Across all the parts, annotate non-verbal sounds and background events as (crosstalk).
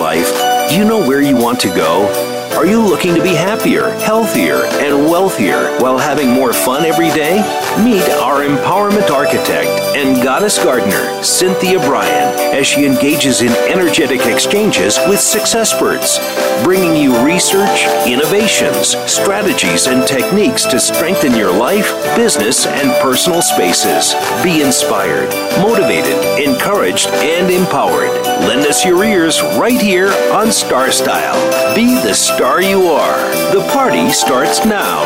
life, do you know where you want to go? Are you looking to be happier, healthier, and wealthier while having more fun every day? Meet our empowerment architect and goddess gardener, Cynthia Bryan, as she engages in energetic exchanges with success experts, bringing you research, innovations, strategies, and techniques to strengthen your life, business, and personal spaces. Be inspired, motivated, encouraged, and empowered. Lend us your ears right here on Star Style. Be the star you are. The party starts now.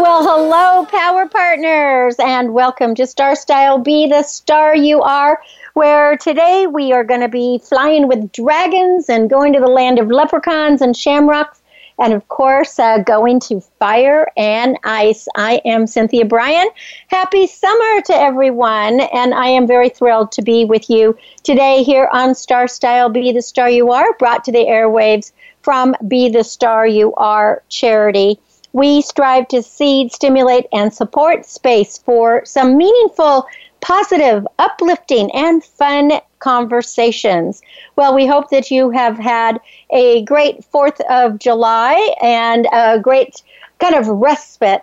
Well, hello, Power Partners, and welcome to Star Style Be the Star You Are, where today we are going to be flying with dragons and going to the land of leprechauns and shamrocks and of course, uh, going to fire and ice. I am Cynthia Bryan. Happy summer to everyone, and I am very thrilled to be with you today here on Star Style Be the Star You Are, brought to the airwaves from Be the Star You Are charity. We strive to seed, stimulate, and support space for some meaningful positive, uplifting, and fun conversations. Well, we hope that you have had a great 4th of July and a great kind of respite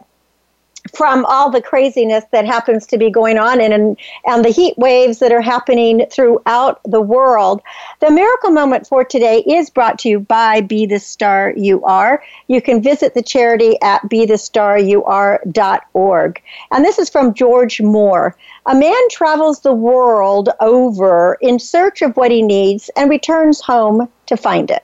from all the craziness that happens to be going on and, and the heat waves that are happening throughout the world. The miracle moment for today is brought to you by Be the Star You Are. You can visit the charity at bethestaryouare.org. And this is from George Moore. A man travels the world over in search of what he needs and returns home to find it.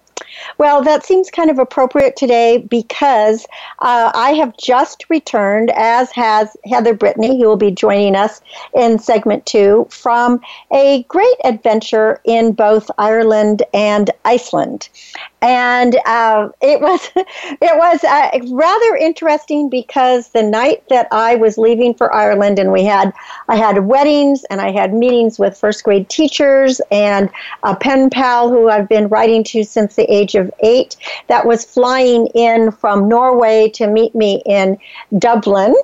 Well, that seems kind of appropriate today because uh, I have just returned, as has Heather Brittany, who will be joining us in segment two, from a great adventure in both Ireland and Iceland and uh, it was (laughs) it was uh, rather interesting because the night that I was leaving for Ireland, and we had I had weddings and I had meetings with first grade teachers and a pen pal who I've been writing to since the age of eight that was flying in from Norway to meet me in Dublin.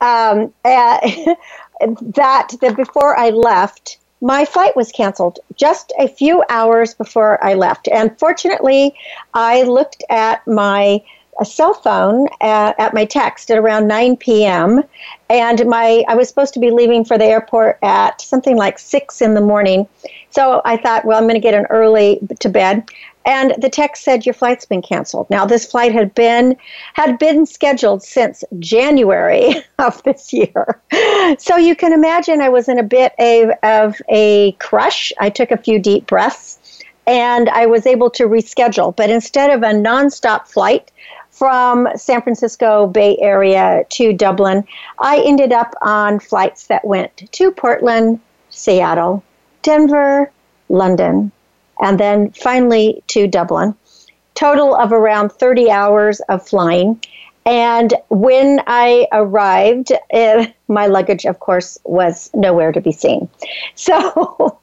Um, (laughs) that that before I left my flight was canceled just a few hours before I left. And fortunately, I looked at my uh, cell phone at, at, my text at around 9 p.m. And my I was supposed to be leaving for the airport at something like 6 in the morning. So I thought, well, I'm going to get an early to bed and the text said your flight's been canceled. Now this flight had been had been scheduled since January (laughs) of this year. So you can imagine I was in a bit of, of a crush. I took a few deep breaths and I was able to reschedule. But instead of a nonstop flight from San Francisco Bay Area to Dublin, I ended up on flights that went to Portland, Seattle, Denver, London, and then finally to Dublin. Total of around 30 hours of flying. And when I arrived, uh, my luggage, of course, was nowhere to be seen. (laughs) So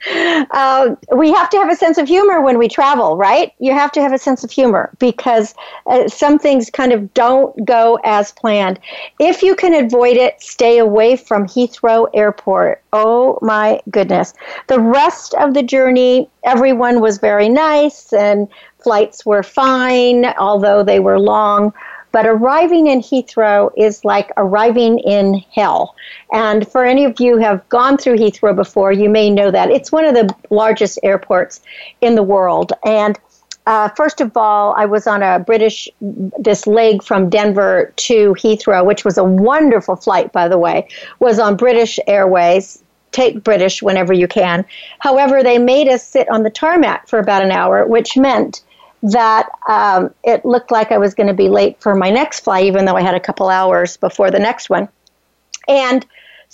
uh, we have to have a sense of humor when we travel, right? You have to have a sense of humor because uh, some things kind of don't go as planned. If you can avoid it, stay away from Heathrow Airport. Oh my goodness. The rest of the journey, everyone was very nice and flights were fine, although they were long but arriving in Heathrow is like arriving in hell. And for any of you who have gone through Heathrow before, you may know that. It's one of the largest airports in the world. And uh, first of all, I was on a British, this leg from Denver to Heathrow, which was a wonderful flight, by the way, was on British Airways. Take British whenever you can. However, they made us sit on the tarmac for about an hour, which meant that um, it looked like I was going to be late for my next flight, even though I had a couple hours before the next one. And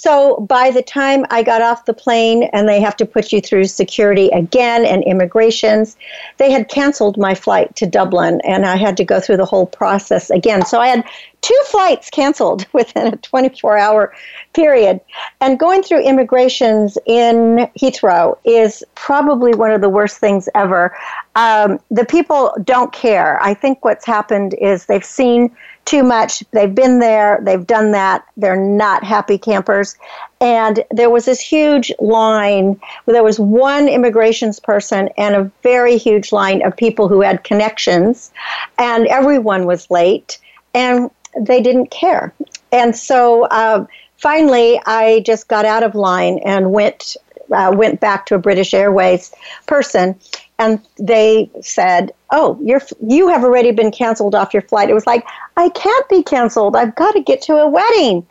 so by the time I got off the plane and they have to put you through security again and immigrations, they had canceled my flight to Dublin and I had to go through the whole process again. So I had two flights canceled (laughs) within a 24 hour period. And going through immigrations in Heathrow is probably one of the worst things ever. Um, the people don't care. I think what's happened is they've seen too much. They've been there, they've done that. They're not happy campers. And there was this huge line where there was one immigrations person and a very huge line of people who had connections, and everyone was late, and they didn't care. And so uh, finally, I just got out of line and went uh, went back to a British Airways person, and they said, "Oh, you're you have already been canceled off your flight." It was like, "I can't be canceled. I've got to get to a wedding,"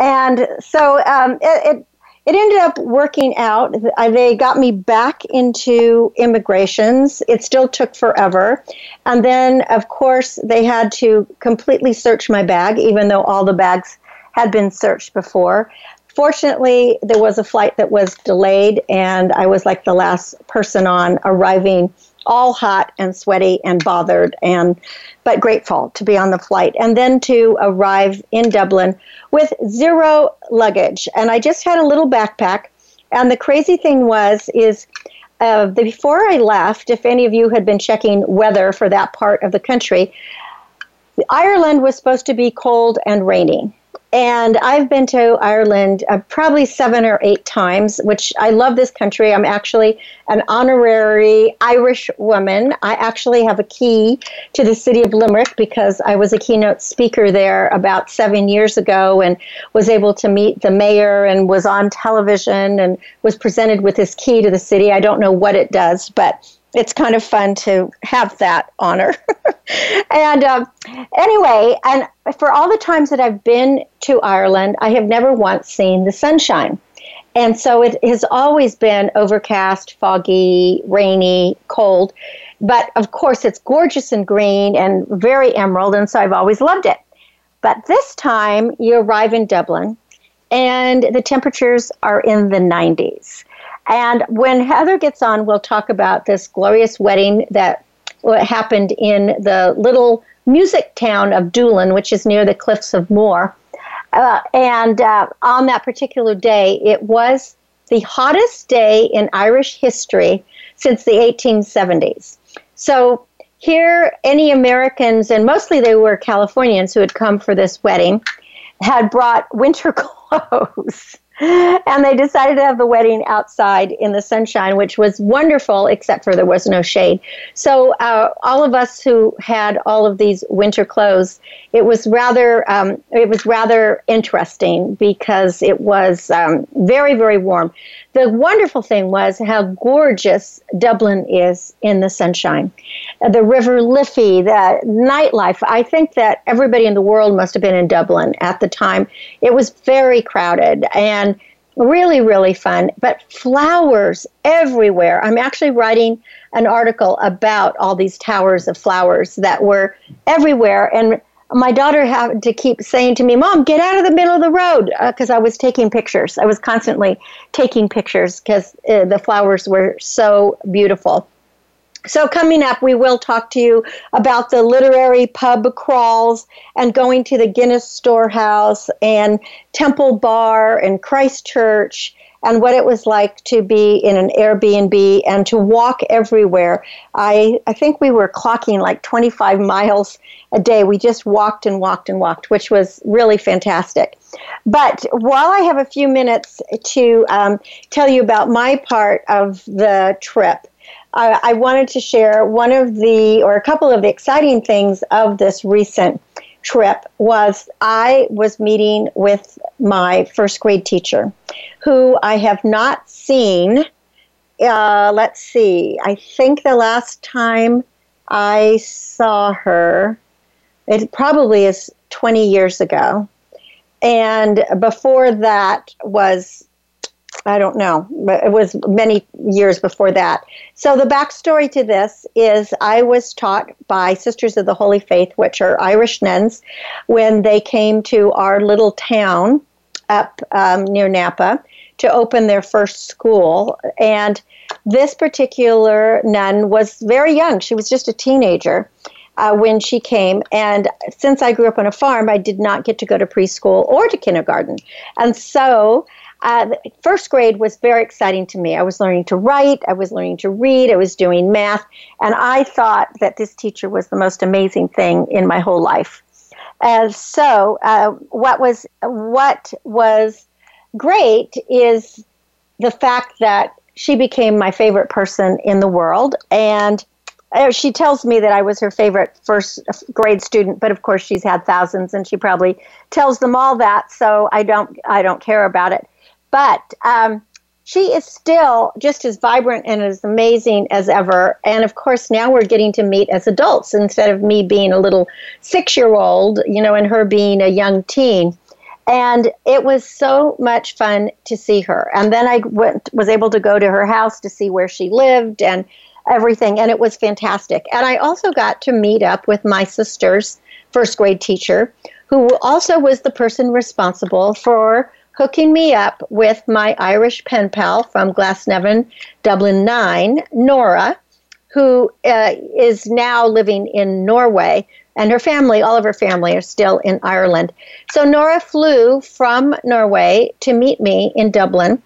and so um, it, it it ended up working out. They got me back into immigrations. It still took forever. And then, of course, they had to completely search my bag, even though all the bags had been searched before. Fortunately, there was a flight that was delayed, and I was like the last person on arriving, all hot and sweaty and bothered, and but grateful to be on the flight, and then to arrive in Dublin with zero luggage, and I just had a little backpack. And the crazy thing was, is uh, before I left, if any of you had been checking weather for that part of the country, Ireland was supposed to be cold and rainy. And I've been to Ireland uh, probably seven or eight times, which I love this country. I'm actually an honorary Irish woman. I actually have a key to the city of Limerick because I was a keynote speaker there about seven years ago and was able to meet the mayor and was on television and was presented with this key to the city. I don't know what it does, but it's kind of fun to have that honor. (laughs) and um, anyway, and for all the times that I've been to Ireland, I have never once seen the sunshine. And so it has always been overcast, foggy, rainy, cold. But of course, it's gorgeous and green and very emerald, and so I've always loved it. But this time, you arrive in Dublin, and the temperatures are in the 90s. And when Heather gets on, we'll talk about this glorious wedding that happened in the little music town of Doolin, which is near the cliffs of Moher. Uh, and uh, on that particular day, it was the hottest day in Irish history since the 1870s. So here, any Americans, and mostly they were Californians who had come for this wedding, had brought winter (laughs) clothes and they decided to have the wedding outside in the sunshine, which was wonderful, except for there was no shade. So, uh, all of us who had all of these winter clothes, it was rather um, it was rather interesting because it was um, very very warm. The wonderful thing was how gorgeous Dublin is in the sunshine. Uh, the River Liffey, the nightlife. I think that everybody in the world must have been in Dublin at the time. It was very crowded and really, really fun. But flowers everywhere. I'm actually writing an article about all these towers of flowers that were everywhere. And my daughter had to keep saying to me, Mom, get out of the middle of the road, because uh, I was taking pictures. I was constantly taking pictures because uh, the flowers were so beautiful. So, coming up, we will talk to you about the literary pub crawls and going to the Guinness Storehouse and Temple Bar and Christ Church and what it was like to be in an Airbnb and to walk everywhere. I, I think we were clocking like 25 miles a day. We just walked and walked and walked, which was really fantastic. But while I have a few minutes to um, tell you about my part of the trip, I, I wanted to share one of the, or a couple of the exciting things of this recent trip was I was meeting with my first grade teacher, who I have not seen. Uh, let's see, I think the last time I saw her, it probably is 20 years ago. And before that was I don't know, but it was many years before that. So the backstory to this is I was taught by Sisters of the Holy Faith, which are Irish nuns, when they came to our little town up um, near Napa to open their first school. And this particular nun was very young. She was just a teenager. Uh, when she came. And since I grew up on a farm, I did not get to go to preschool or to kindergarten. And so uh, first grade was very exciting to me. I was learning to write, I was learning to read, I was doing math, and I thought that this teacher was the most amazing thing in my whole life. And so, uh, what was what was great is the fact that she became my favorite person in the world, and uh, she tells me that I was her favorite first grade student, but of course she's had thousands, and she probably tells them all that. So I don't I don't care about it. But um, she is still just as vibrant and as amazing as ever. And of course, now we're getting to meet as adults instead of me being a little six year old, you know, and her being a young teen. And it was so much fun to see her. And then I went, was able to go to her house to see where she lived and everything. And it was fantastic. And I also got to meet up with my sister's first grade teacher, who also was the person responsible for hooking me up with my Irish pen pal from Glasnevin, Dublin 9, Nora, who uh, is now living in Norway. And her family, all of her family, are still in Ireland. So Nora flew from Norway to meet me in Dublin.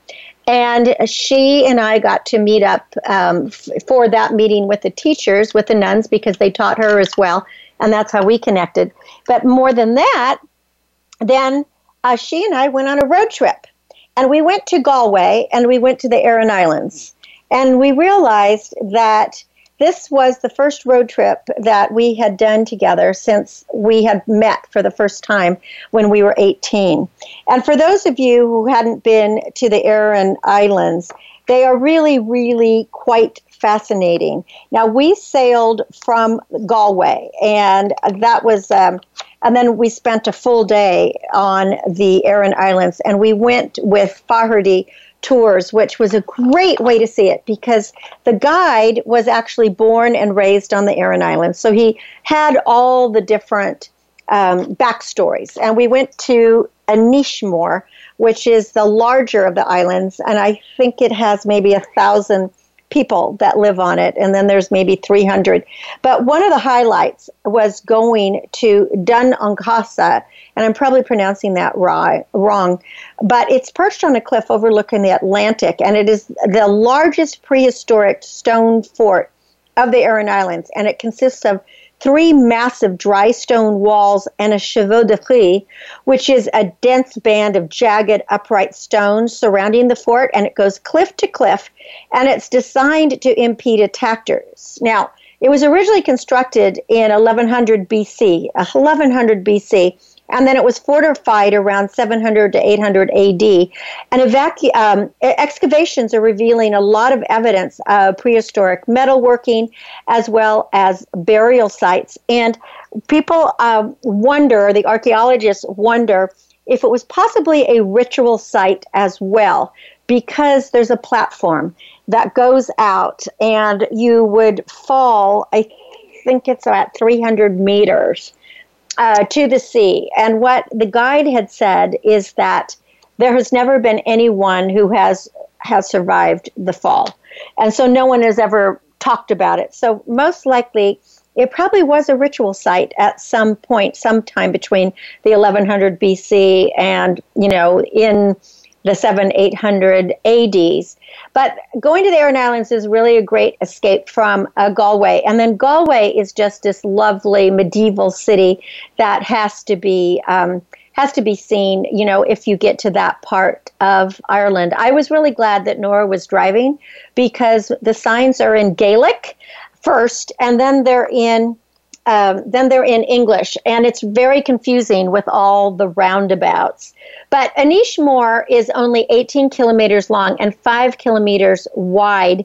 And she and I got to meet up um, f- for that meeting with the teachers, with the nuns, because they taught her as well. And that's how we connected. But more than that, then uh, she and I went on a road trip. And we went to Galway and we went to the Aran Islands. And we realized that this was the first road trip that we had done together since we had met for the first time when we were 18. And for those of you who hadn't been to the Aran Islands, they are really, really quite fascinating. Now, we sailed from Galway, and that was. Um, and then we spent a full day on the Aran Islands, and we went with Faherty Tours, which was a great way to see it because the guide was actually born and raised on the Aran Islands. So he had all the different um, backstories. And we went to Inishmore, which is the larger of the islands, and I think it has maybe a thousand people that live on it, and then there's maybe 300. But one of the highlights was going to Dún Aonghasa, and I'm probably pronouncing that wrong, but it's perched on a cliff overlooking the Atlantic, and it is the largest prehistoric stone fort of the Aran Islands, and it consists of three massive dry stone walls and a chevaux de frise, which is a dense band of jagged upright stones surrounding the fort, and it goes cliff to cliff, and it's designed to impede attackers. Now, it was originally constructed in 1100 BC, 1100 BC, and then it was fortified around 700 to 800 AD. And evacu- um, excavations are revealing a lot of evidence of prehistoric metalworking as well as burial sites. And people um, wonder, the archaeologists wonder, if it was possibly a ritual site as well, because there's a platform that goes out and you would fall, I think it's about 300 meters uh, to the sea. And what the guide had said is that there has never been anyone who has has survived the fall, and so no one has ever talked about it. So most likely, it probably was a ritual site at some point, sometime between the 1100 BC and you know in the 7 800 ADs. But going to the Aran Islands is really a great escape from uh, Galway. And then Galway is just this lovely medieval city that has to be. Um, has to be seen, you know, if you get to that part of Ireland. I was really glad that Nora was driving because the signs are in Gaelic first, and then they're in um, then they're in English, and it's very confusing with all the roundabouts. But Inishmore is only 18 kilometers long and 5 kilometers wide,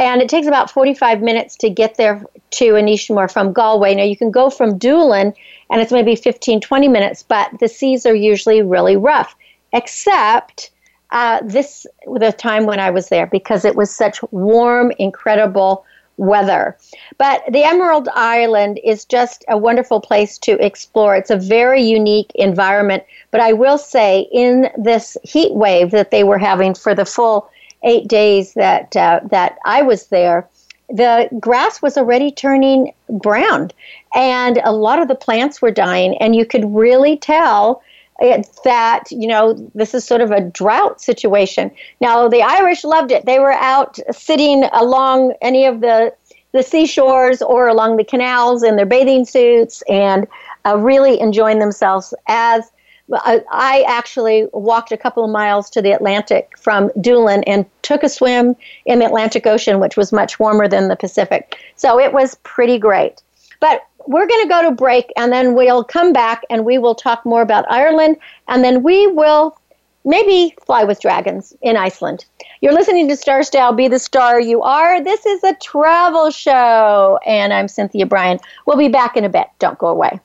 and it takes about 45 minutes to get there to Inishmore from Galway. Now, you can go from Doolin, and it's maybe 15, 20 minutes, but the seas are usually really rough, except uh, this the time when I was there because it was such warm, incredible weather. But the Emerald Island is just a wonderful place to explore. It's a very unique environment. But I will say, in this heat wave that they were having for the full eight days that uh, that I was there, the grass was already turning brown, and a lot of the plants were dying, and you could really tell it, that you know this is sort of a drought situation. Now the Irish loved it. They were out sitting along any of the the seashores or along the canals in their bathing suits and uh, really enjoying themselves as I actually walked a couple of miles to the Atlantic from Doolin and took a swim in the Atlantic Ocean, which was much warmer than the Pacific. So it was pretty great. But we're going to go to break and then we'll come back and we will talk more about Ireland and then we will maybe fly with dragons in Iceland. You're listening to Star Style Be the Star You Are. This is a travel show and I'm Cynthia Bryan. We'll be back in a bit. Don't go away.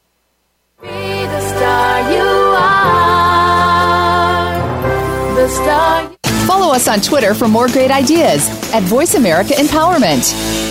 Be the star you are. The star. Follow us on Twitter for more great ideas at Voice America Empowerment.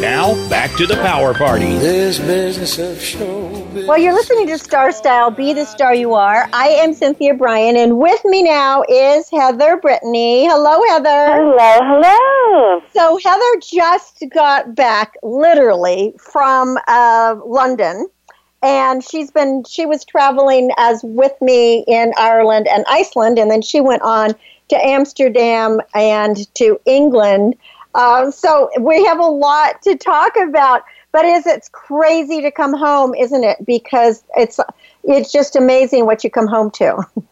Now, back to the power party. This business of show. Well, you're listening to Star Style, Be the Star You Are. I am Cynthia Bryan, and with me now is Heather Brittany. Hello, Heather. Hello, hello. So, Heather just got back literally from uh, London and she's been she was traveling as with me in Ireland and Iceland and then she went on to Amsterdam and to England um, so we have a lot to talk about. But is it's crazy to come home, isn't it? Because it's it's just amazing what you come home to. (laughs)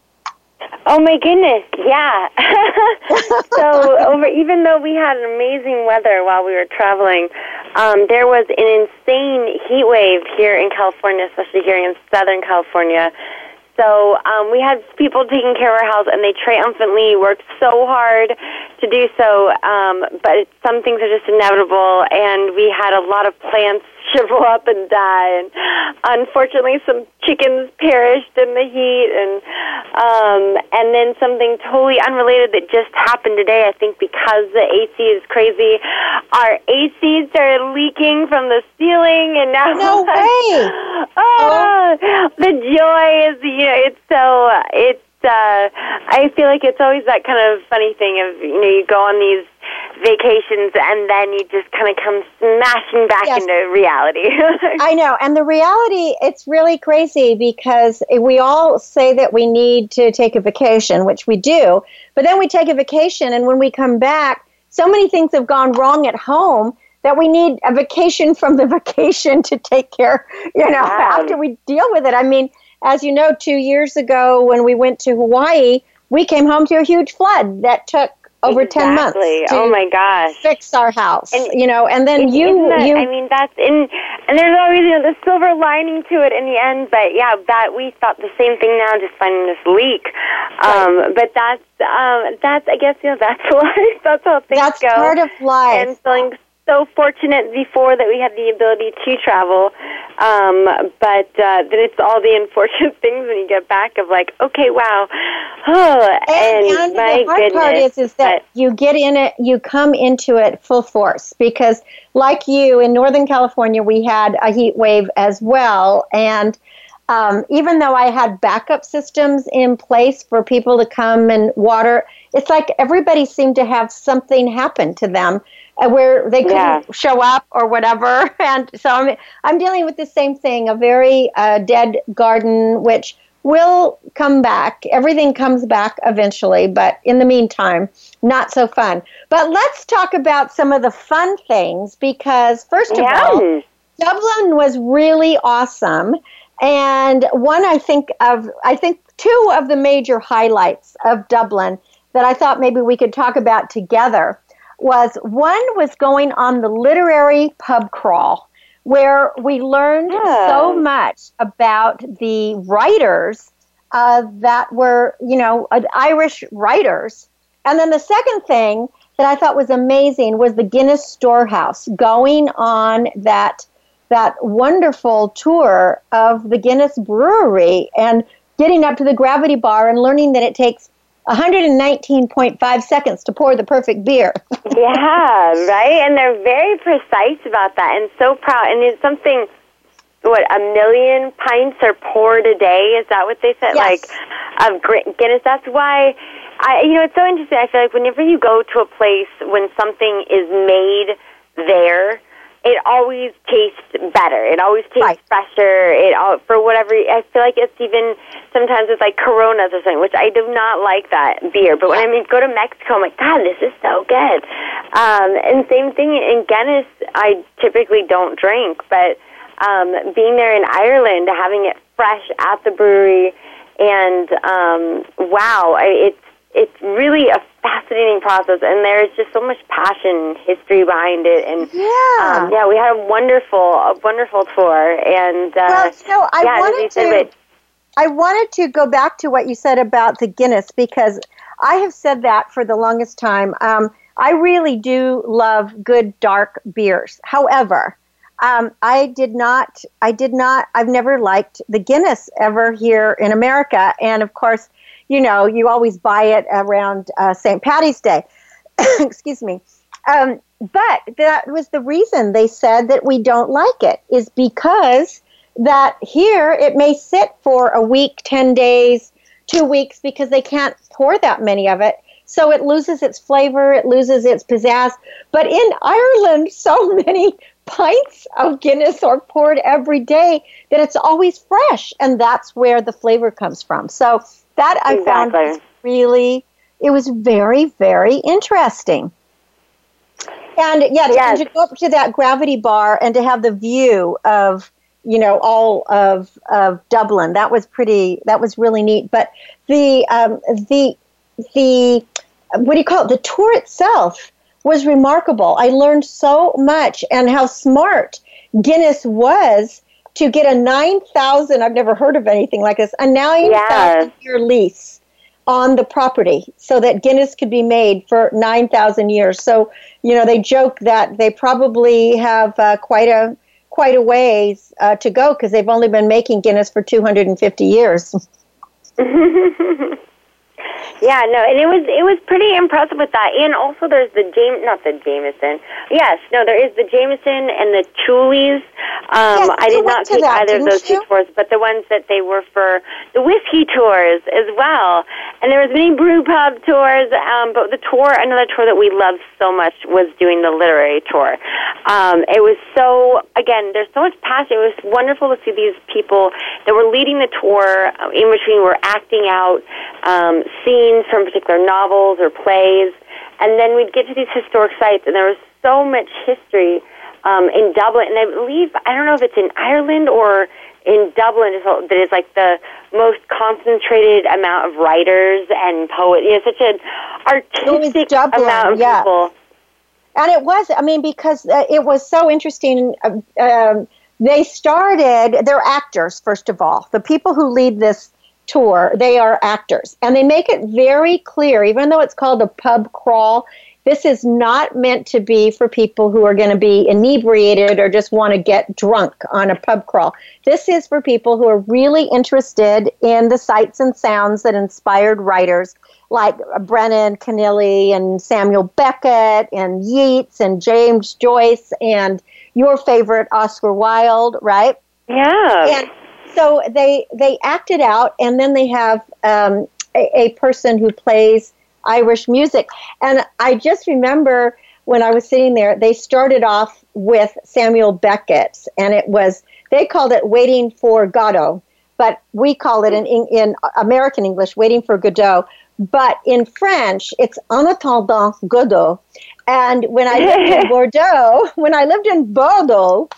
Oh my goodness, yeah. (laughs) so (laughs) over even though we had amazing weather while we were traveling, um, there was an insane heat wave here in California, especially here in Southern California. So um, we had people taking care of our house, and they triumphantly worked so hard to do so. Um, but some things are just inevitable, and we had a lot of plants shrivel up and die. And unfortunately, some chickens perished in the heat, and um, and then something totally unrelated that just happened today. I think because the AC is crazy, our AC started leaking from the ceiling, and now no (laughs) way. oh, oh, the joy is you know it's so it's uh, I feel like it's always that kind of funny thing of you know you go on these vacations and then you just kind of come smashing back yes. into reality. (laughs) I know, and the reality it's really crazy because we all say that we need to take a vacation, which we do, but then we take a vacation and when we come back, so many things have gone wrong at home that we need a vacation from the (laughs) vacation to take care, you know, yeah. after we deal with it. I mean, as you know, two years ago when we went to Hawaii, we came home to a huge flood that took over exactly. 10 months oh my gosh. fix our house and, you know and then you, that, you i mean that's in and there's always you know the silver lining to it in the end but yeah that we thought the same thing now just finding this leak. Um right. but that's um that's i guess you know that's (laughs) life. That's how things that's go. that's part of life. And feeling so fortunate before that we had the ability to travel, um, but uh, then it's all the (laughs) unfortunate things when you get back of like, okay, wow, oh, (sighs) and, and, and my the hard goodness, part is is that but, you get in it, you come into it full force because, like you in Northern California, we had a heat wave as well, and um, even though I had backup systems in place for people to come and water, it's like everybody seemed to have something happen to them where they couldn't yeah. show up or whatever. (laughs) And so I'm, I'm dealing with the same thing a very uh, dead garden, which will come back. Everything comes back eventually, but in the meantime, not so fun. But let's talk about some of the fun things because, first of yeah. all, Dublin was really awesome. And one I think of, I think two of the major highlights of Dublin that I thought maybe we could talk about together was one was going on the literary pub crawl, where we learned yeah. so much about the writers uh, that were, you know, uh, Irish writers. And then the second thing that I thought was amazing was the Guinness Storehouse going on that that wonderful tour of the Guinness Brewery and getting up to the gravity bar and learning that it takes 119.5 seconds to pour the perfect beer. (laughs) yeah, right? And they're very precise about that and so proud. And it's something, what, a million pints are poured a day? Is that what they said? Yes. Like, of Guinness. That's why, I, you know, it's so interesting. I feel like whenever you go to a place when something is made there, it always tastes better. It always tastes right. fresher. It all for whatever. I feel like it's even sometimes it's like Coronas or something, which I do not like that beer. But when I mean go to Mexico, I'm like, God, this is so good. Um, and same thing in Guinness. I typically don't drink, but um, being there in Ireland, having it fresh at the brewery, and um, wow, I, it's it's really a fascinating process, and there's just so much passion, history behind it, and yeah, um, yeah, we had a wonderful, a wonderful tour, and uh, well, so I yeah, wanted to. I wanted to go back to what you said about the Guinness because I have said that for the longest time. Um, I really do love good dark beers. However, um, I did not. I did not. I've never liked the Guinness ever here in America, and of course, you know, you always buy it around uh, St. Patty's Day. (coughs) Excuse me. Um, but that was the reason they said that we don't like it, is because that here it may sit for a week, 10 days, two weeks, because they can't pour that many of it. So it loses its flavor, it loses its pizzazz. But in Ireland, so (laughs) many pints of Guinness are poured every day that it's always fresh. And that's where the flavor comes from. So that I exactly. found really, it was very, very interesting. And yeah, yes. to go up to that gravity bar and to have the view of, you know, all of of Dublin, that was pretty. That was really neat. But the um, the the what do you call it? The tour itself was remarkable. I learned so much and how smart Guinness was to get a 9,000, I've never heard of anything like this, a 9,000 yes. year lease on the property so that Guinness could be made for 9,000 years. So, you know, they joke that they probably have uh, quite a quite a ways uh, to go because they've only been making Guinness for 250 years. (laughs) Yeah, no, and it was it was pretty impressive with that. And also, there's the James, not the Jameson. Yes, no, there is the Jameson and the Chulies. Um, yes, I did not take that, either of those you? two tours, but the ones that they were for the whiskey tours as well. And there was many brew pub tours, um, but the tour, another tour that we loved so much was doing the literary tour. Um, it was so again, there's so much passion. It was wonderful to see these people that were leading the tour. Uh, in between, were acting out, um, scenes from particular novels or plays, and then we'd get to these historic sites, and there was so much history um, in Dublin, and I believe I don't know if it's in Ireland or in Dublin that is like the most concentrated amount of writers and poets. You know, such an artistic Dublin, amount of yeah. people. And it was, I mean, because uh, it was so interesting. Uh, um, they started, they're actors, first of all. The people who lead this tour, they are actors. And they make it very clear, even though it's called a pub crawl, this is not meant to be for people who are going to be inebriated or just want to get drunk on a pub crawl. This is for people who are really interested in the sights and sounds that inspired writers like Brendan Kennelly and Samuel Beckett and Yeats and James Joyce and your favorite Oscar Wilde, right? Yeah. And so they they act it out, and then they have um, a, a person who plays Irish music. And I just remember when I was sitting there, they started off with Samuel Beckett's, and it was they called it "Waiting for Godot," but we call it in in American English "Waiting for Godot." But in French, it's "En attendant Godot." And when I lived in (laughs) Bordeaux, when I lived in Bordeaux,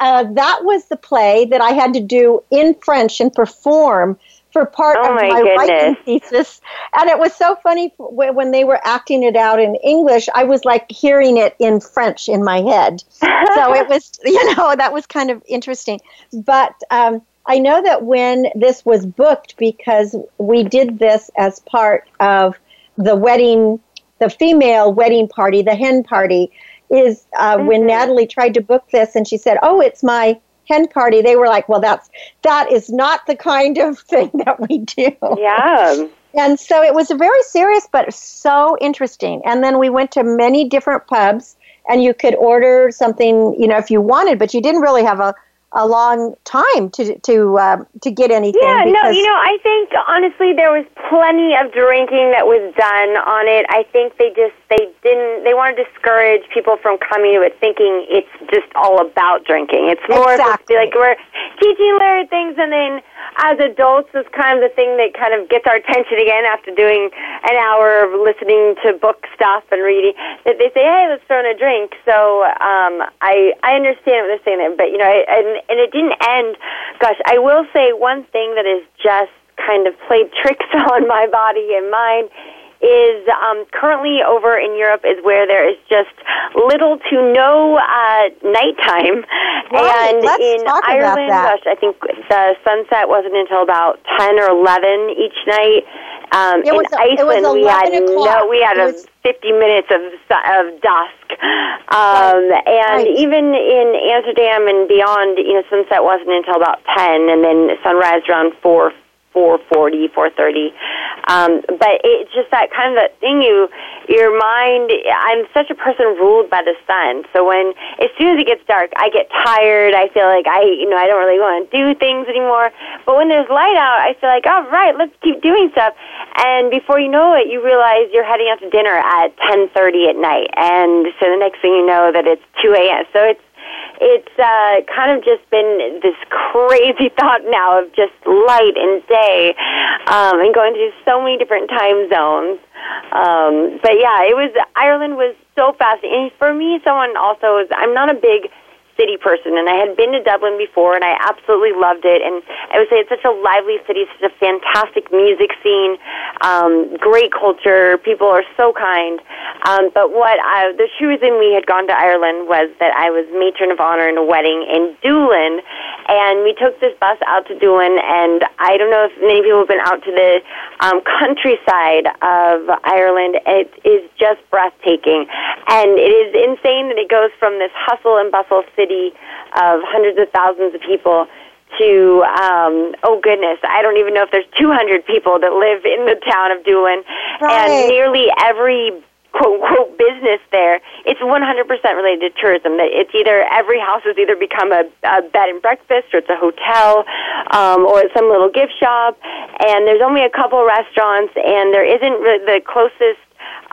uh, that was the play that I had to do in French and perform for part oh of my, writing thesis. And it was so funny when they were acting it out in English. I was like hearing it in French in my head. (laughs) so it was, (laughs) you know, that was kind of interesting. But um, I know that when this was booked, because we did this as part of the wedding, the female wedding party, the hen party, is uh, mm-hmm. when Natalie tried to book this and she said, Oh, it's my hen party, they were like, well, that's that is not the kind of (laughs) thing that we do. Yeah. And so it was very serious, but so interesting. And then we went to many different pubs, and you could order something, you know, if you wanted, but you didn't really have a a long time to to uh, to get anything. Yeah, no, you know, I think honestly there was plenty of drinking that was done on it. I think they just they didn't they want to discourage people from coming to it thinking it's just all about drinking. It's more exactly. like we're teaching learned things and then as adults is kind of the thing that kind of gets our attention again after doing an hour of listening to book stuff and reading. That they say, "Hey, let's throw in a drink." So um, I I understand what they're saying there, but you know, and and it didn't end. Gosh, I will say one thing that is just kind of played tricks (laughs) on my body and mind is um, currently over in Europe is where there is just little to no uh, nighttime, right. and Let's in Ireland, gosh, I think the sunset wasn't until about ten or eleven each night. Um, in was Iceland, we had o'clock. no, we had It a was- fifty minutes of of dusk, um, and Right. even in Amsterdam and beyond, you know, sunset wasn't until about ten, and then sunrise around four 440, 430. Um, but it's just that kind of that thing you, your mind, I'm such a person ruled by the sun. So when, as soon as it gets dark, I get tired. I feel like I, you know, I don't really want to do things anymore. But when there's light out, I feel like, all right, let's keep doing stuff. And before you know it, you realize you're heading out to dinner at 10:30 at night. And so the next thing you know that it's 2 a.m. So it's it's uh, kind of just been this crazy (laughs) thought now of just light and day um, and going through so many different time zones. Um, but yeah, it was Ireland was so fascinating. For me, someone also is I'm not a big city person, and I had been to Dublin before, and I absolutely loved it. And I would say it's such a lively city, such a fantastic music scene, um, great culture. People are so kind. Um, but what I, the reason we had gone to Ireland was that I was matron of honor in a wedding in Doolin, and we took this bus out to Doolin. And I don't know if many people have been out to the um, countryside of Ireland. It is just breathtaking, and it is insane that it goes from this hustle and bustle city of hundreds of thousands of people to um oh goodness i don't even know if there's 200 people that live in the town of doolin Right. and nearly every quote unquote business there it's 100% related to tourism. That it's either every house has either become a, a bed and breakfast or it's a hotel um, or it's some little gift shop. And there's only a couple restaurants and there isn't re- the closest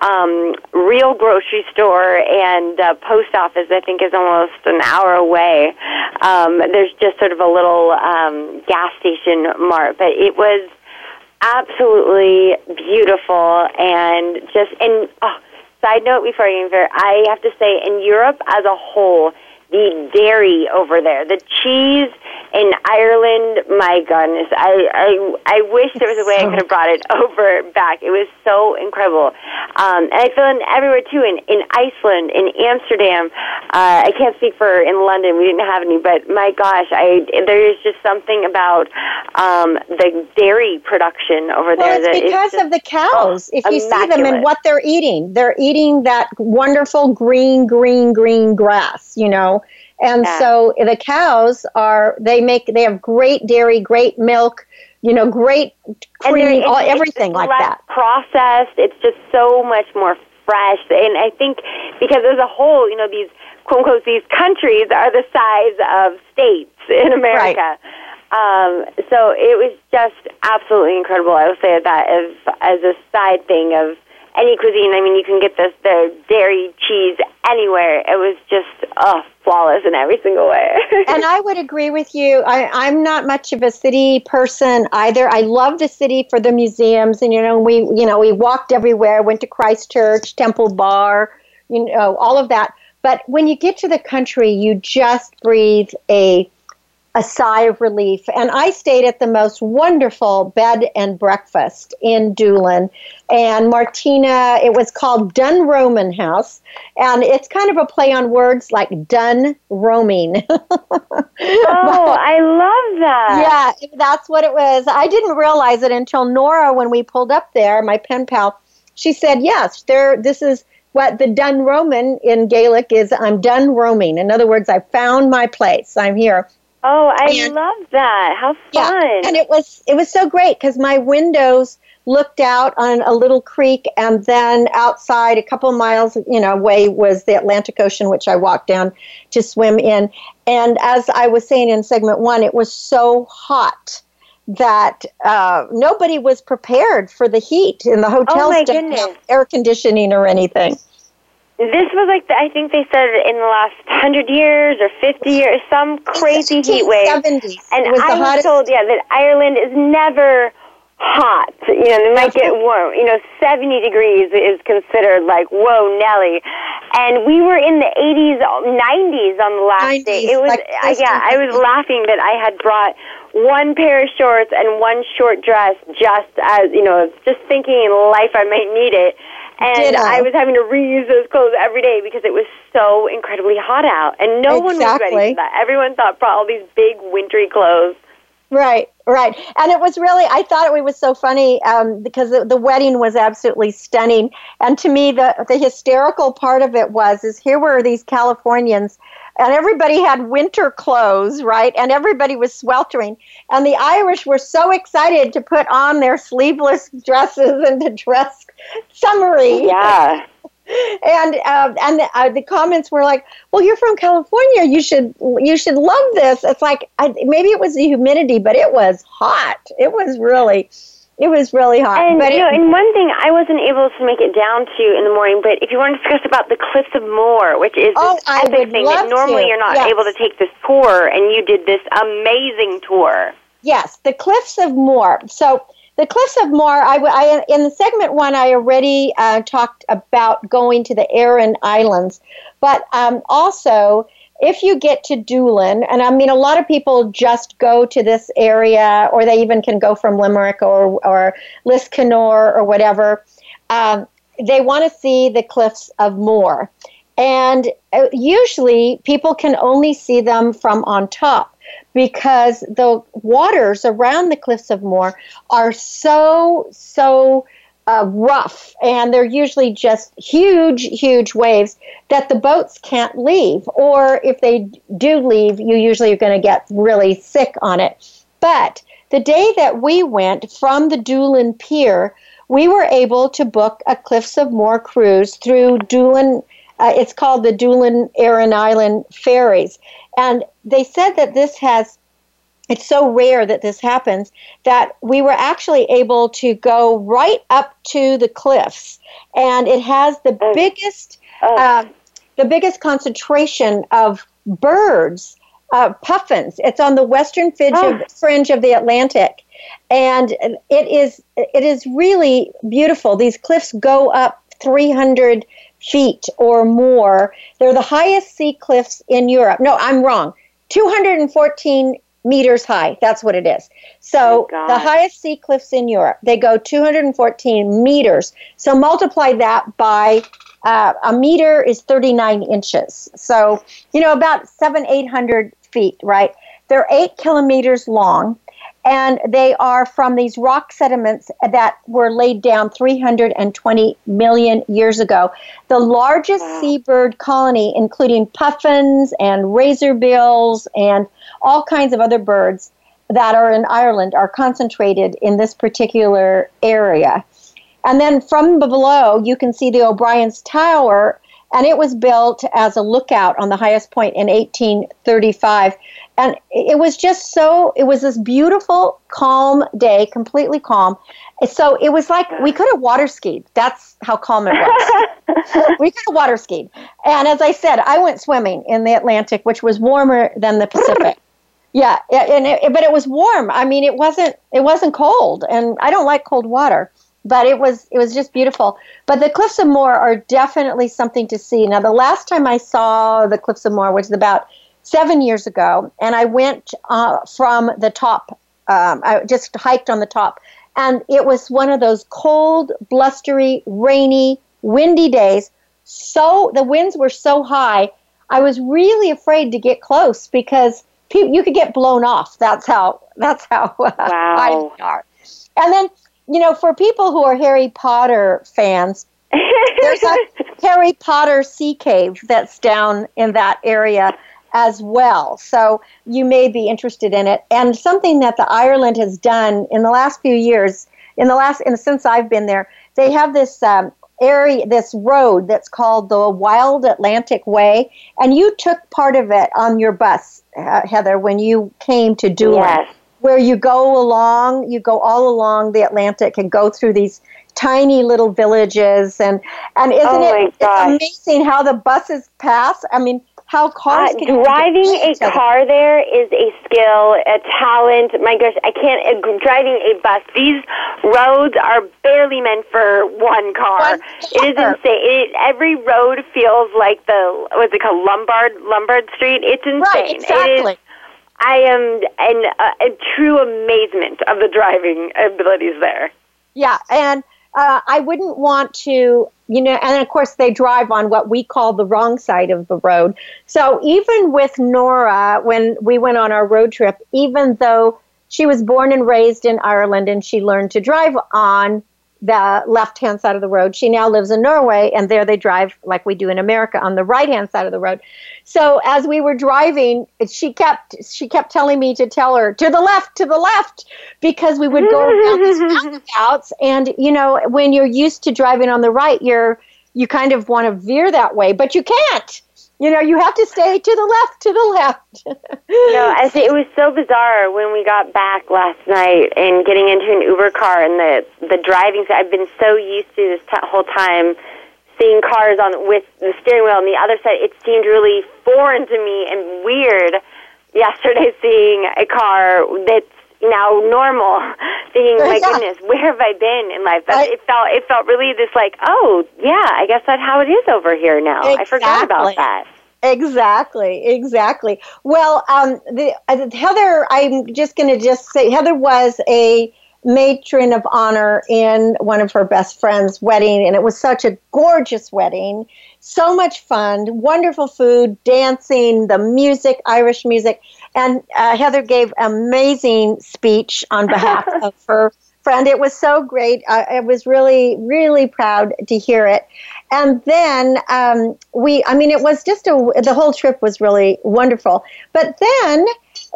um, real grocery store and uh, post office, I think, is almost an hour away. Um, there's just sort of a little um, gas station mart, but it was absolutely beautiful and just and oh, side note before I into I have to say in Europe as a whole, the dairy over there, the cheese in Ireland, my goodness, I I, I wish there was a way I could have brought it (laughs) over back. It was so incredible, um, and I feel in everywhere too. In in Iceland, in Amsterdam, uh, I can't speak for in London. We didn't have any, but my gosh, I there is just something about um, the dairy production over Well, there it's because just- of the cows. oh, if you see them and what they're eating, they're eating that wonderful green, green, green grass, you know. And Yeah. so the cows are they make they have great dairy, great milk, you know, great And cream, all, everything like that. Processed. It's just so much more fresh. And I think because as a whole, you know, these quote unquote these countries are the size of states in America. Um, so it was just absolutely incredible. I will say that as as a side thing of any cuisine. I mean, you can get this the dairy cheese anywhere. It was just oh, flawless in every single way. (laughs) and I would agree with you. I, I'm not much of a city person either. I love the city for the museums, and you know, we you know we walked everywhere. Went to Christchurch, Temple Bar, you know, all of that. But when you get to the country, you just breathe a a sigh of relief. And I stayed at the most wonderful bed and breakfast in Doolin. And Martina, it was called Dun Roman House. And it's kind of a play on words like done roaming. (laughs) oh, I love that. Yeah, that's what it was. I didn't realize it until Nora, when we pulled up there, my pen pal, she said, yes, there, this is what the done Roman in Gaelic is I'm done roaming. In other words, I found my place. I'm here. Oh, I and, love that. How fun. Yeah, and it was it was so great cuz my windows looked out on a little creek and then outside a couple of miles you know away was the Atlantic Ocean which I walked down to swim in and as I was saying in segment 1 it was so hot that uh, nobody was prepared for the heat in the hotels oh my didn't goodness. have air conditioning or anything. This was like the, I think they said in the last hundred years or fifty years, some crazy heat wave. 70s. And I was told, yeah, that Ireland is never hot. You know, they might get warm. You know, seventy degrees is considered like whoa, Nelly. And we were in the eighties, nineties on the last 90s, day. It was like uh, yeah. I was laughing that I had brought one pair of shorts and one short dress, just as you know, just thinking in life I might need it and Ditto. I was having to reuse those clothes every day because it was so incredibly hot out, and no exactly. one was ready for that. Everyone thought brought all these big wintry clothes. Right, right, and it was really. I thought it was so funny um, because the, the wedding was absolutely stunning, and to me, the the hysterical part of it was is here were these Californians and everybody had winter clothes, right? And everybody was sweltering. And the Irish were so excited to put on their sleeveless dresses and to dress summery. Yeah. (laughs) and uh, and uh, the comments were like, "Well, you're from California. You should you should love this." It's like I, maybe it was the humidity, but it was hot. It was really it was really hot. And but you know, it, and one thing I wasn't able to make it down to in the morning, but if you want to discuss about the Cliffs of Moher, which is oh, this I epic thing that normally to. you're not yes. able to take this tour, and you did this amazing tour. Yes, the Cliffs of Moher. So the Cliffs of Moher. I, I in the segment one, I already uh, talked about going to the Aran Islands, but um, also if you get to Doolin, and I mean, a lot of people just go to this area, or they even can go from Limerick or, or Liscannor or whatever, um, they want to see the cliffs of Moher. And uh, usually people can only see them from on top because the waters around the cliffs of Moher are so, so uh, rough, and they're usually just huge, huge waves that the boats can't leave. Or if they do leave, you usually are going to get really sick on it. But the day that we went from the Doolin Pier, we were able to book a Cliffs of Moher cruise through Doolin. Uh, it's called the Doolin Aran Island Ferries. And they said that this has it's so rare that this happens that we were actually able to go right up to the cliffs. And it has the oh. biggest oh. Uh, the biggest concentration of birds uh, puffins. It's on the western fringe, oh. of, fringe of the atlantic. And it is it is really beautiful. These cliffs go up 300 feet or more. They're the highest sea cliffs in europe. No i'm wrong. 214 meters high. That's what it is. So oh the highest sea cliffs in Europe, they go 214 meters. So multiply that by uh, a meter is 39 inches. So, you know, about seven, 800 feet, right? They're eight kilometers long and they are from these rock sediments that were laid down 320 million years ago. The largest wow. seabird colony, including puffins and razorbills and all kinds of other birds that are in Ireland, are concentrated in this particular area. And then from below, you can see the O'Brien's Tower and it was built as a lookout on the highest point in 1835 and it was just so it was this beautiful calm day completely calm. So it was like we could have water skied. That's how calm it was. (laughs) We could have water skied. And as i said i went swimming in the atlantic which was warmer than the pacific. Yeah and it, but it was warm. I mean it wasn't it wasn't cold. And i don't like cold water but it was it was just beautiful. But the Cliffs of Moher are definitely something to see. Now, the last time I saw the Cliffs of Moher was about seven years ago, and I went uh, from the top. Um, I just hiked on the top, and it was one of those cold, blustery, rainy, windy days. So the winds were so high, I was really afraid to get close because people, you could get blown off. That's how that's how (laughs) wow. high they are. And then you know, for people who are Harry Potter fans, there's a (laughs) Harry Potter sea cave that's down in that area as well. So you may be interested in it. And something that the Ireland has done in the last few years, in the last, in, since I've been there, they have this um, area, this road that's called the Wild Atlantic Way, and you took part of it on your bus, uh, Heather, when you came to Doolin. Yes where you go along, you go all along the Atlantic and go through these tiny little villages and and isn't oh it amazing how the buses pass? I mean, how cars uh, driving a car there is a skill, a talent. My gosh, I can't uh, driving a bus. These roads are barely meant for one car. One it is insane. It, every road feels like the what's it called, Lombard Lombard Street. It's insane. Right, exactly. It is, I am in a, a true amazement of the driving abilities there. Yeah, and uh, I wouldn't want to, you know, and of course they drive on what we call the wrong side of the road. So even with Nora, when we went on our road trip, even though she was born and raised in Ireland and she learned to drive on the left hand side of the road. She now lives in Norway, and there they drive like we do in America on the right hand side of the road. So as we were driving, she kept she kept telling me to tell her to the left, to the left, because we would go around these (laughs) roundabouts. And you know, when you're used to driving on the right, you're you kind of want to veer that way, but you can't you know, you have to stay to the left, to the left. no, (laughs) I think it was so bizarre when we got back last night and getting into an Uber car and the the driving. I've been so used to this t- whole time seeing cars on with the steering wheel on the other side. It seemed really foreign to me and weird. Yesterday, (laughs) seeing a car that's now normal, (laughs) thinking, "My yeah. goodness, where have I been in life?" That, it felt it felt really this like, "Oh, yeah, I guess that's how it is over here now." Exactly. I forgot about that. Exactly, exactly. Well, um, the, uh, Heather, I'm just going to just say Heather was a matron of honor in one of her best friend's wedding, and it was such a gorgeous wedding. So much fun, wonderful food, dancing, the music, Irish music, and uh, Heather gave amazing speech on behalf (laughs) of her friend. It was so great. I was really, really proud to hear it. And then um, we, I mean, it was just a, the whole trip was really wonderful. But then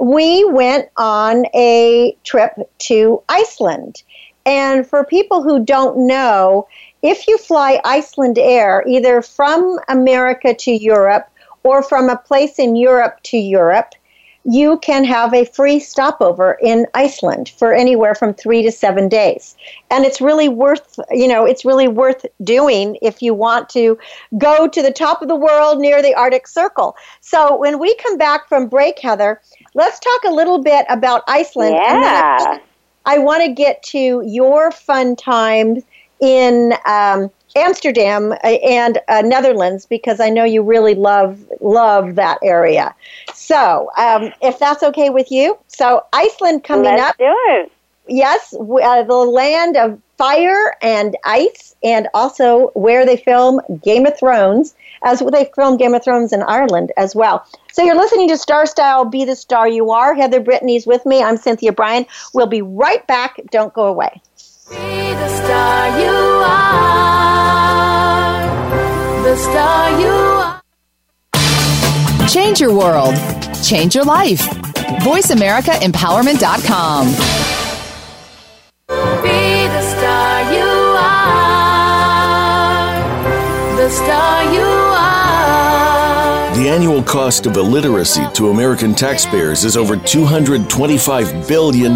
we went on a trip to Iceland. And for people who don't know, if you fly Icelandair, either from America to Europe or from a place in Europe to Europe, you can have a free stopover in Iceland for anywhere from three to seven days. And it's really worth, you know, it's really worth doing if you want to go to the top of the world near the Arctic Circle. So when we come back from break, Heather, let's talk a little bit about Iceland. Yeah. I, I want to get to your fun times in um, Amsterdam uh, and uh, Netherlands because I know you really love love that area. So, um, if that's okay with you, so Iceland coming Let's up. do it. Yes, uh, the land of fire and ice, and also where they film Game of Thrones, as they film Game of Thrones in Ireland as well. So you're listening to Star Style, Be the Star You Are. Heather Brittany's with me. I'm Cynthia Bryan. We'll be right back. Don't go away. Be the star you are. The star you are. Change your world. Change your life. VoiceAmericaEmpowerment.com. Be the star you are. The star you are. The annual cost of illiteracy to American taxpayers is over $225 billion.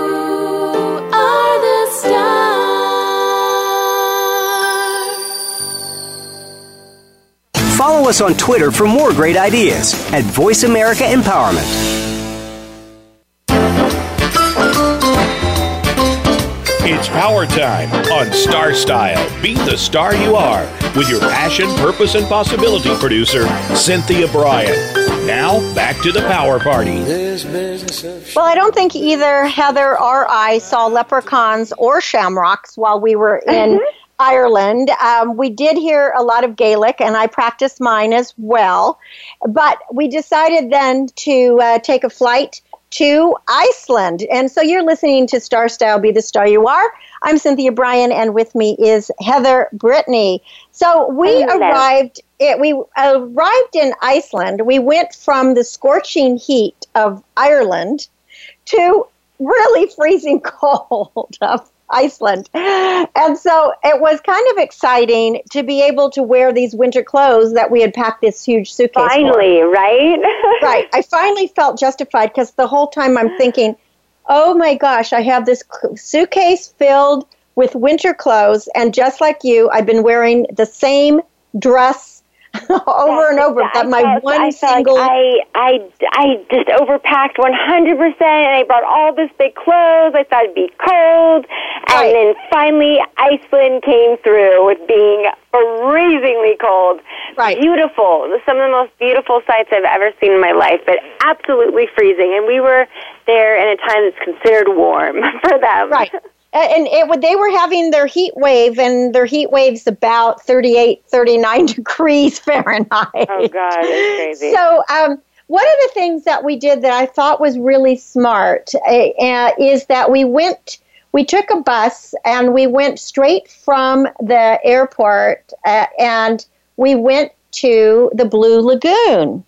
Follow us on Twitter for more great ideas at Voice America Empowerment. It's power time on Star Style. Be the star you are with your passion, purpose, and possibility producer, Cynthia Bryan. Now, back to the power party. Well, I don't think either Heather or I saw leprechauns or shamrocks while we were in (laughs) Ireland. Um, we did hear a lot of Gaelic, and I practiced mine as well. But we decided then to uh, take a flight to Iceland. And so you're listening to Star Style Be the Star You Are. I'm Cynthia Bryan, and with me is Heather Brittany. So we arrived. It, we arrived in Iceland. We went from the scorching heat of Ireland to really (laughs) freezing cold of Iceland. And so it was kind of exciting to be able to wear these winter clothes that we had packed this huge suitcase. for. Finally, right? (laughs) right. I finally felt justified because the whole time I'm thinking, oh my gosh, I have this suitcase filled with winter clothes. And just like you, I've been wearing the same dress (laughs) over and over. That my felt- one I single. Like I, I, I just overpacked 100%, and I brought all this big clothes. I thought it'd be cold, and then finally Iceland came through with being freezingly cold. Right. Beautiful. Some of the most beautiful sights I've ever seen in my life, but absolutely freezing. And we were there in a time that's considered warm (laughs) for them. Right. And it, would- they were having their heat wave, and their heat wave's about 38, 39 (laughs) degrees Fahrenheit. Oh God, it's crazy. So, um, one of the things that we did that I thought was really smart uh, uh, is that we went, we took a bus and we went straight from the airport uh, and we went to the Blue Lagoon.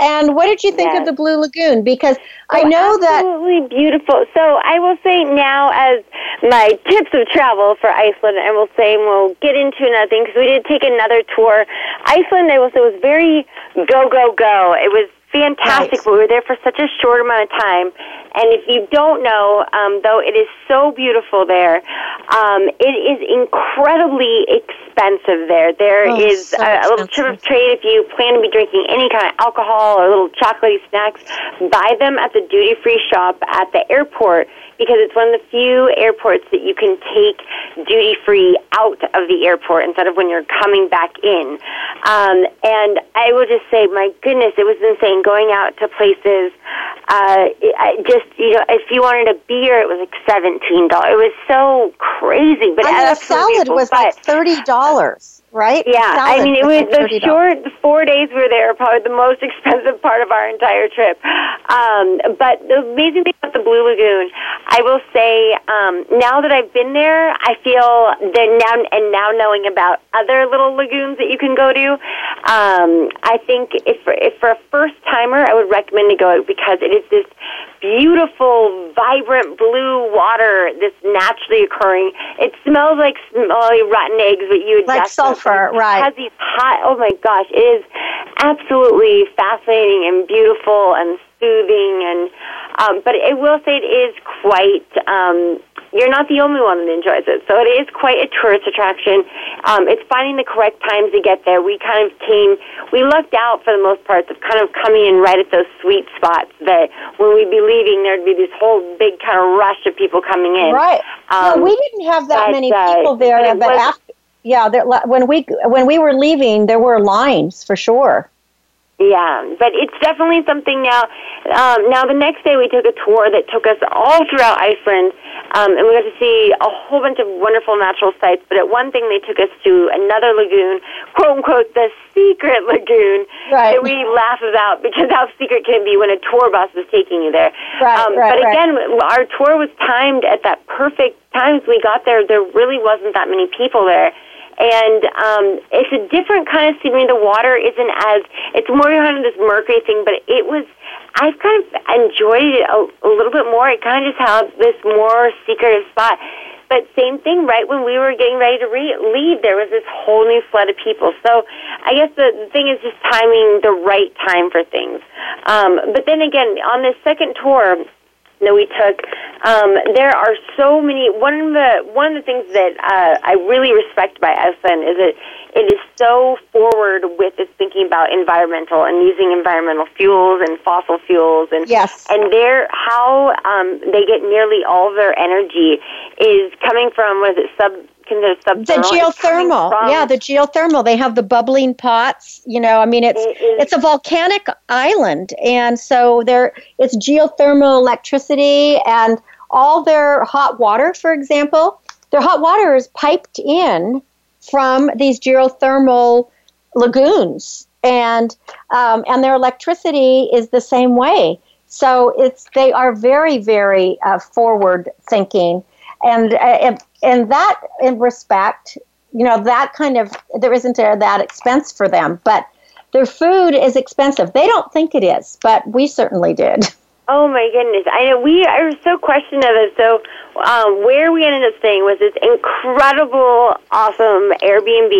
And what did you think of the Blue Lagoon? Because I Oh, know that absolutely beautiful. So I will say now, as my tips of travel for Iceland, I will say, we'll get into another thing because we did take another tour. Iceland, I will say, was very go go go. It was fantastic. but We were there for such a short amount of time. And if you don't know, um, though it is so beautiful there, um, it is incredibly expensive there. There Oh, is so a, a little trip of trade if you plan to be drinking any kind of alcohol or little chocolatey snacks. Buy them at the duty free shop at the airport because it's one of the few airports that you can take duty free out of the airport instead of when you're coming back in. Um, and I will just say, my goodness, it was insane going out to places. Uh, I just you know, if you wanted a beer, it was like seventeen dollars. It was so crazy, but mean, a salad was beautiful. like thirty dollars, dollars right? Yeah, I mean, it was the short four days we were there, probably the most (laughs) expensive part of our entire trip. Um, but the amazing thing about the Blue Lagoon, I will say, um, now that I've been there, I feel that now and now knowing about other little lagoons that you can go to, um, I think if for, if for a first timer, I would recommend to go because it is this beautiful, vibrant blue water that's naturally occurring. It smells like smelly rotten eggs, but you would Like definitely- sulfur, right. Has these hot. Oh my gosh, it is absolutely fascinating and beautiful and soothing. And um, but I will say it is quite. Um, you're not the only one that enjoys it, so it is quite a tourist attraction. Um, it's finding the correct times to get there. We kind of came. We lucked out for the most part of kind of coming in right at those sweet spots that when we'd be leaving, there'd be this whole big kind of rush of people coming in. Right. Um, no, we didn't have that but, many uh, people there, but but, after, yeah, there, when we when we were leaving, there were lines for sure. Yeah, but it's definitely something now. Um, now, the next day we took a tour that took us all throughout Iceland, um, and we got to see a whole bunch of wonderful natural sights. But at one thing, they took us to another lagoon, quote unquote, the secret lagoon Right. that we laugh about because how secret can it be when a tour bus is taking you there. Right, um, right, but right. again, our tour was timed at that perfect times we got there. There really wasn't that many people there and um, it's a different kind of scenery. The water isn't as it's more kind of this mercury thing, but it was. I've kind of enjoyed it a, a little bit more. It kind of just had this more secretive spot. But same thing, right when we were getting ready to re- leave, there was this whole new flood of people. So I guess the, thing is just timing the right time for things. Um, but then again, on this second tour, that we took. Um, there are so many. One of the one of the things that uh, I really respect by Iceland is that it is so forward with its thinking about environmental and using environmental fuels and fossil fuels and Yes. and their how um, they get nearly all their energy is coming from was it sub considered the subthermal? Coming geothermal. yeah the geothermal. They have the bubbling pots you know i mean it's it's a volcanic island. And so there it's geothermal electricity and all their hot water for example their hot water is piped in from these geothermal lagoons. And um, and their electricity is the same way. So it's they are very very uh, forward thinking and uh, in that in respect you know that kind of there isn't a, that expense for them but their food is expensive. They don't think it is but we certainly did (laughs) Oh my goodness! I know we are so questioning of it. So, um, where we ended up staying was this incredible, awesome Airbnb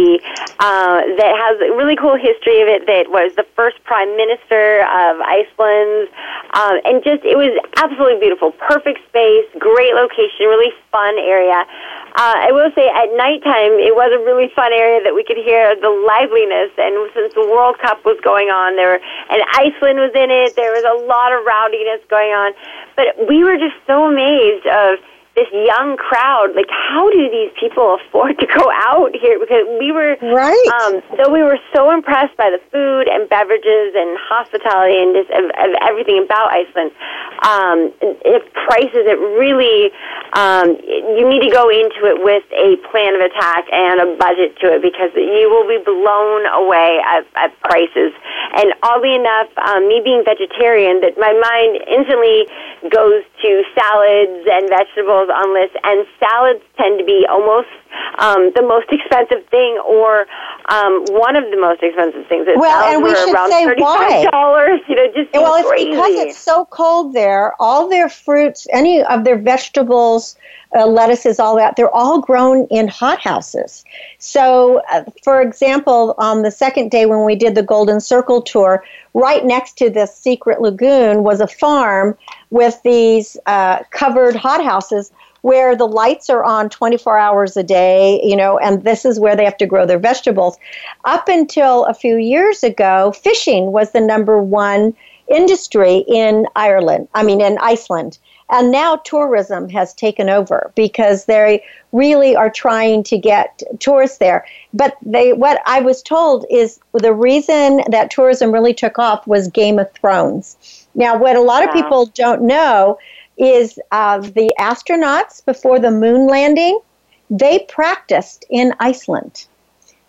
uh, that has a really cool history of it. That was the first prime minister of Iceland, um, and just it was absolutely beautiful. Perfect space, great location, really fun area. Uh, I will say at nighttime it was a really fun area that we could hear the liveliness. And since the World Cup was going on, there and Iceland was in it, there was a lot of rowdiness going on. But we were just so amazed of this young crowd. Like, how do these people afford to go out here? Because we were right. Um, though we were so impressed by the food and beverages and hospitality and just of, of everything about Iceland. Um, prices, it really um, you need to go into it with a plan of attack and a budget to it because you will be blown away at, at prices. And oddly enough, um, me being vegetarian, that my mind instantly goes to salads and vegetables on lists, and salads tend to be almost um, the most expensive thing, or um, one of the most expensive things. Well and we were should around say why dollars. You know, just well it's crazy. because it's so cold there all their fruits any of their vegetables uh, lettuces all that they're all grown in hothouses so uh, for example on the second day when we did the golden circle tour right next to this secret lagoon was a farm with these uh, covered hothouses where the lights are on 24 hours a day, you know, and this is where they have to grow their vegetables. Up until a few years ago, fishing was the number one industry in Ireland, I mean, in Iceland. And now tourism has taken over because they really are trying to get tourists there. But they, what I was told is the reason that tourism really took off was Game of Thrones. Now, what a lot of people don't know is uh, the astronauts before the moon landing, they practiced in Iceland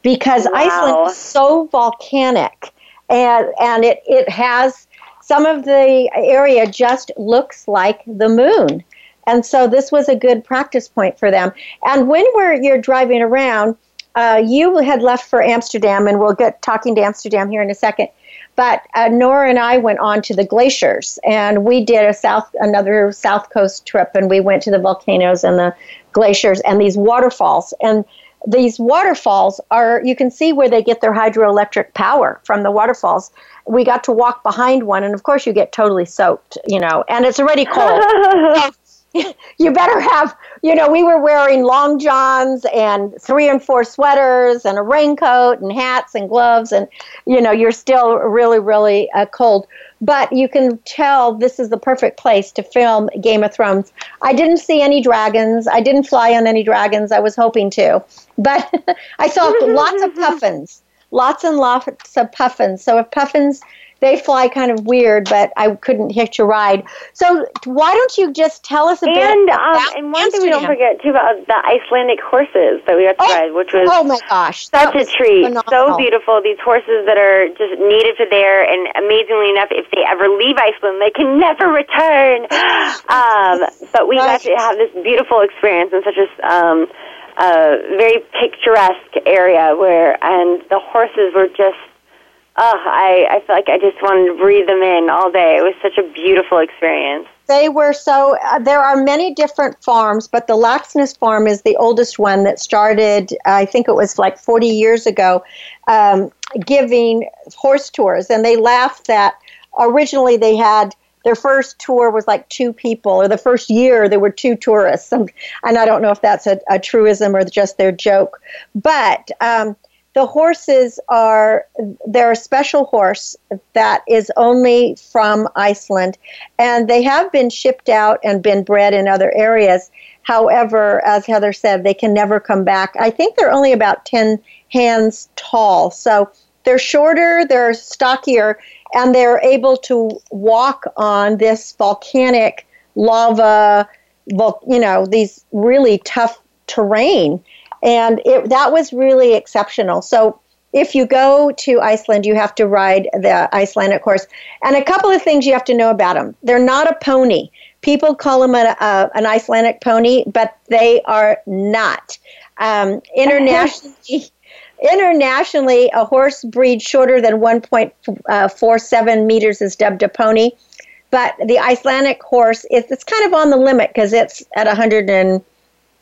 because Wow. Iceland is so volcanic and, and it, it has some of the area just looks like the moon. And so this was a good practice point for them. And when we're you're driving around, uh, you had left for Amsterdam, and we'll get talking to Amsterdam here in a second. But uh, Nora and I went on to the glaciers, and we did a south another south coast trip, and we went to the volcanoes and the glaciers and these waterfalls. And these waterfalls are you can see where they get their hydroelectric power from the waterfalls. We got to walk behind one, and of course you get totally soaked, you know, and it's already cold. (laughs) (laughs) you better have, you know, we were wearing long johns and three and four sweaters and a raincoat and hats and gloves, and, you know, you're still really, really uh, cold. But you can tell this is the perfect place to film Game of Thrones. I didn't see any dragons. I didn't fly on any dragons. I was hoping to. But (laughs) I saw lots of (laughs) puffins. lots and lots of puffins. So if puffins they fly kind of weird, but I couldn't hitch a ride. So why don't you just tell us a bit And um, and one thing we don't forget too about the Icelandic horses that we got to ride, which was oh my gosh, such a treat, so beautiful. These horses that are just native to there, and amazingly enough, if they ever leave Iceland, they can never return. (gasps) Um, but we got to have this beautiful experience in such a um, uh, very picturesque area where, and the horses were just. Oh, I, I feel like I just wanted to breathe them in all day. It was such a beautiful experience. They were so. Uh, there are many different farms, but the Laxnes farm is the oldest one that started. I think it was like 40 years ago, um, giving horse tours, and they laughed that originally they had. Their first tour was like two people, or the first year there were two tourists, and, (laughs) and I don't know if that's a, a truism or just their joke, but um, the horses are they're a special horse that is only from Iceland and they have been shipped out and been bred in other areas. However as Heather said they can never come back. I think they're only about 10 hands tall so they're shorter they're stockier and they're able to walk on this volcanic lava, you know these really tough terrain and it, that was really exceptional. So if you go to Iceland, you have to ride the Icelandic horse. And a couple of things you have to know about them. They're not a pony. People call them a, a, an Icelandic pony, but they are not. Um, internationally, (laughs) internationally, a horse breed shorter than 1.47 meters is dubbed a pony. But the Icelandic horse is it's kind of on the limit because it's at 100 and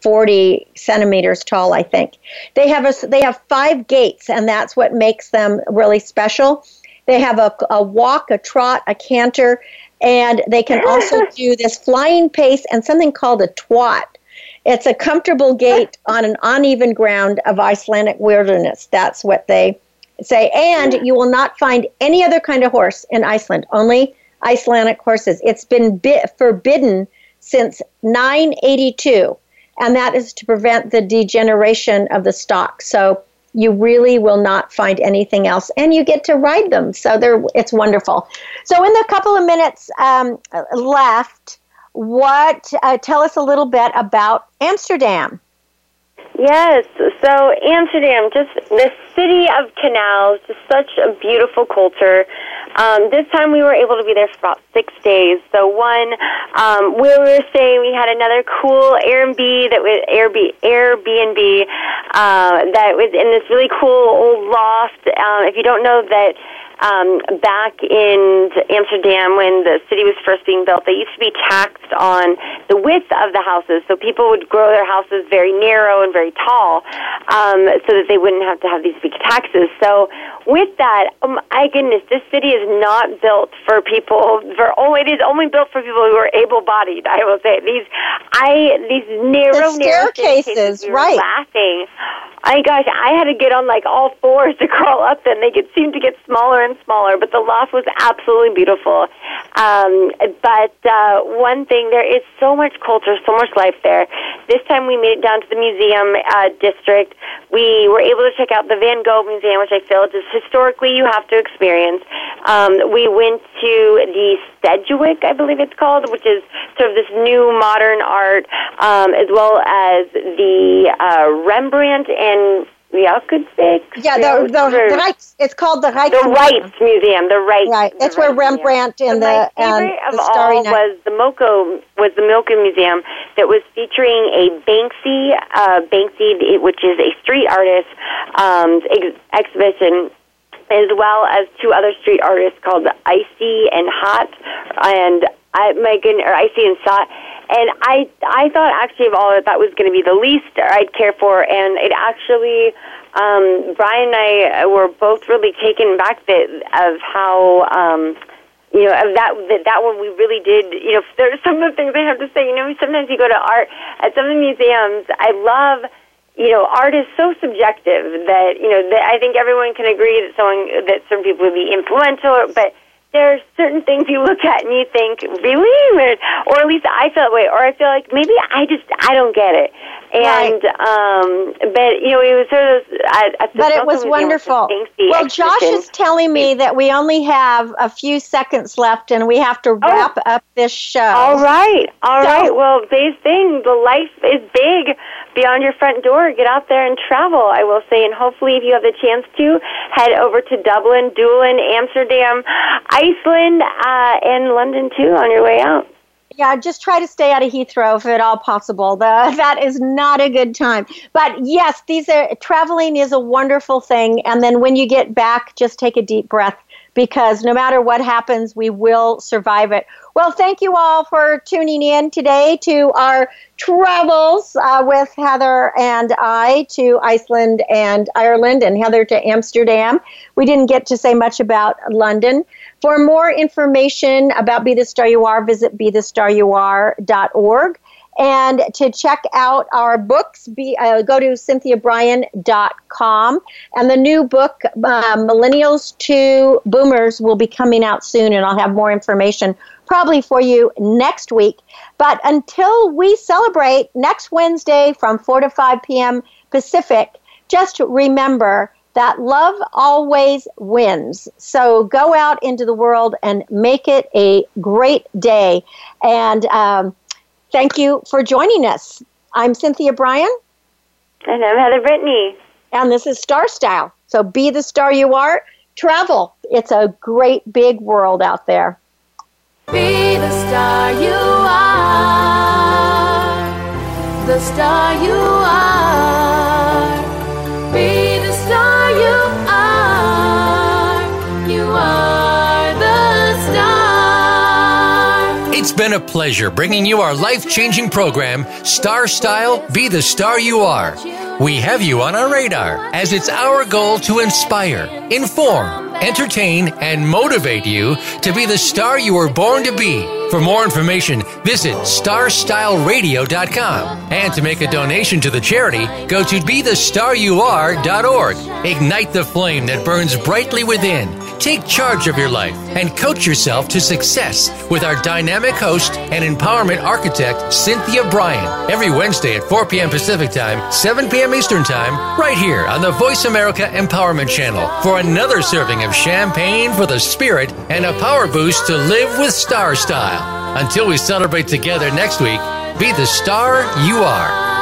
40 centimeters tall, I think. They have a, they have five gaits, and that's what makes them really special. They have a, a walk, a trot, a canter, and they can also (laughs) do this flying pace and something called a tölt. It's a comfortable gait (laughs) on an uneven ground of Icelandic wilderness. That's what they say. And you will not find any other kind of horse in Iceland, only Icelandic horses. It's been bi- forbidden since 982 and that is to prevent the degeneration of the stock. So you really will not find anything else, and you get to ride them. So they're it's wonderful. So in the couple of minutes um, left, what uh, tell us a little bit about Amsterdam? Yes, so Amsterdam, just the city of canals, just such a beautiful culture. Um, this time we were able to be there for about six days. So one, um, where we were staying, we had another cool Airbnb that was Airbnb, Airbnb uh, that was in this really cool old loft. Um, if you don't know that um, back in Amsterdam when the city was first being built, they used to be taxed on the width of the houses. So people would grow their houses very narrow and very tall um, so that they wouldn't have to have these big taxes. So with that, um, my goodness, this city is not built for people. For only it is only built for people who are able-bodied. I will say these. I these narrow, The narrow staircases, right. Laughing. I gosh, I had to get on like all fours to (laughs) crawl up them. They could seem to get smaller and smaller, but the loft was absolutely beautiful. Um, but uh, one thing, there is so much culture, so much life there. This time we made it down to the museum uh, district. We were able to check out the Van Gogh Museum, which I feel just historically you have to experience. Um, we went to the Sedgwick, I believe it's called, which is sort of this new modern art, um, as well as the uh, Rembrandt and Rijksmuseum. Yeah, the, the, the Rijks, it's called the Rijks. The Rights Museum. The Rights. Right, that's where Rembrandt and the and of the Starry all Night. was the Moco was the Milka Museum that was featuring a Banksy, uh, Banksy, which is a street artist um, ex- exhibition. As well as two other street artists called Icy and Hot, and I, my goodness, or Icy and Sot, and I, I thought actually of all that that was going to be the least I'd care for, and it actually, um, Brian and I were both really taken back that, of how, um, you know, that, that that one we really did. You know, there's some of the things I have to say. You know, sometimes you go to art at some of the museums. I love. You know, art is so subjective that you know that I think everyone can agree that someone that some people would be influential, but there are certain things you look at and you think, really? Or at least I felt that way. Or I feel like maybe I just, I don't get it. And, um, but, you know, it was sort of, I, I But it was wonderful. Well, Josh is telling me that we only have a few seconds left and we have to wrap up this show. All right. all So- right. Well, this thing, the life is big beyond your front door. Get out there and travel, I will say. And hopefully, if you have the chance to, head over to Dublin, Doolin, Amsterdam, Iceland, uh, and London, too, on your way out. Yeah, just try to stay out of Heathrow if at all possible. The, (laughs) that is not a good time. But yes, these are traveling is a wonderful thing. And then when you get back, just take a deep breath because no matter what happens, we will survive it. Well, thank you all for tuning in today to our travels uh, with Heather and I to Iceland and Ireland, and Heather to Amsterdam. We didn't get to say much about London. For more information about Be the Star You Are, visit BeTheStarYouAre.org. And to check out our books, be, uh, go to cynthiabryan.com. And the new book, uh, Millennials to Boomers, will be coming out soon, and I'll have more information probably for you next week. But until we celebrate next Wednesday from 4 to 5 p.m. Pacific, just remember that love always wins. So go out into the world and make it a great day. And um, thank you for joining us. I'm Cynthia Bryan. And I'm Heather Brittany. And this is Star Style. So be the star you are. Travel. It's a great big world out there. Be the star you are. The star you are. Been a pleasure bringing you our life changing program, Star Style Be the Star You Are. We have you on our radar as it's our goal to inspire, inform, entertain, and motivate you to be the star you were born to be. For more information, visit starstyleradio.com. And to make a donation to the charity, go to BeTheStarYouAre.org. Ignite the flame that burns brightly within. Take charge of your life and coach yourself to success with our dynamic host and empowerment architect, Cynthia Bryan, every Wednesday at 4 p.m. Pacific Time, 7 p.m. Eastern Time, right here on the Voice America Empowerment Channel for another serving of champagne for the spirit and a power boost to live with star style. Until we celebrate together next week, be the star you are.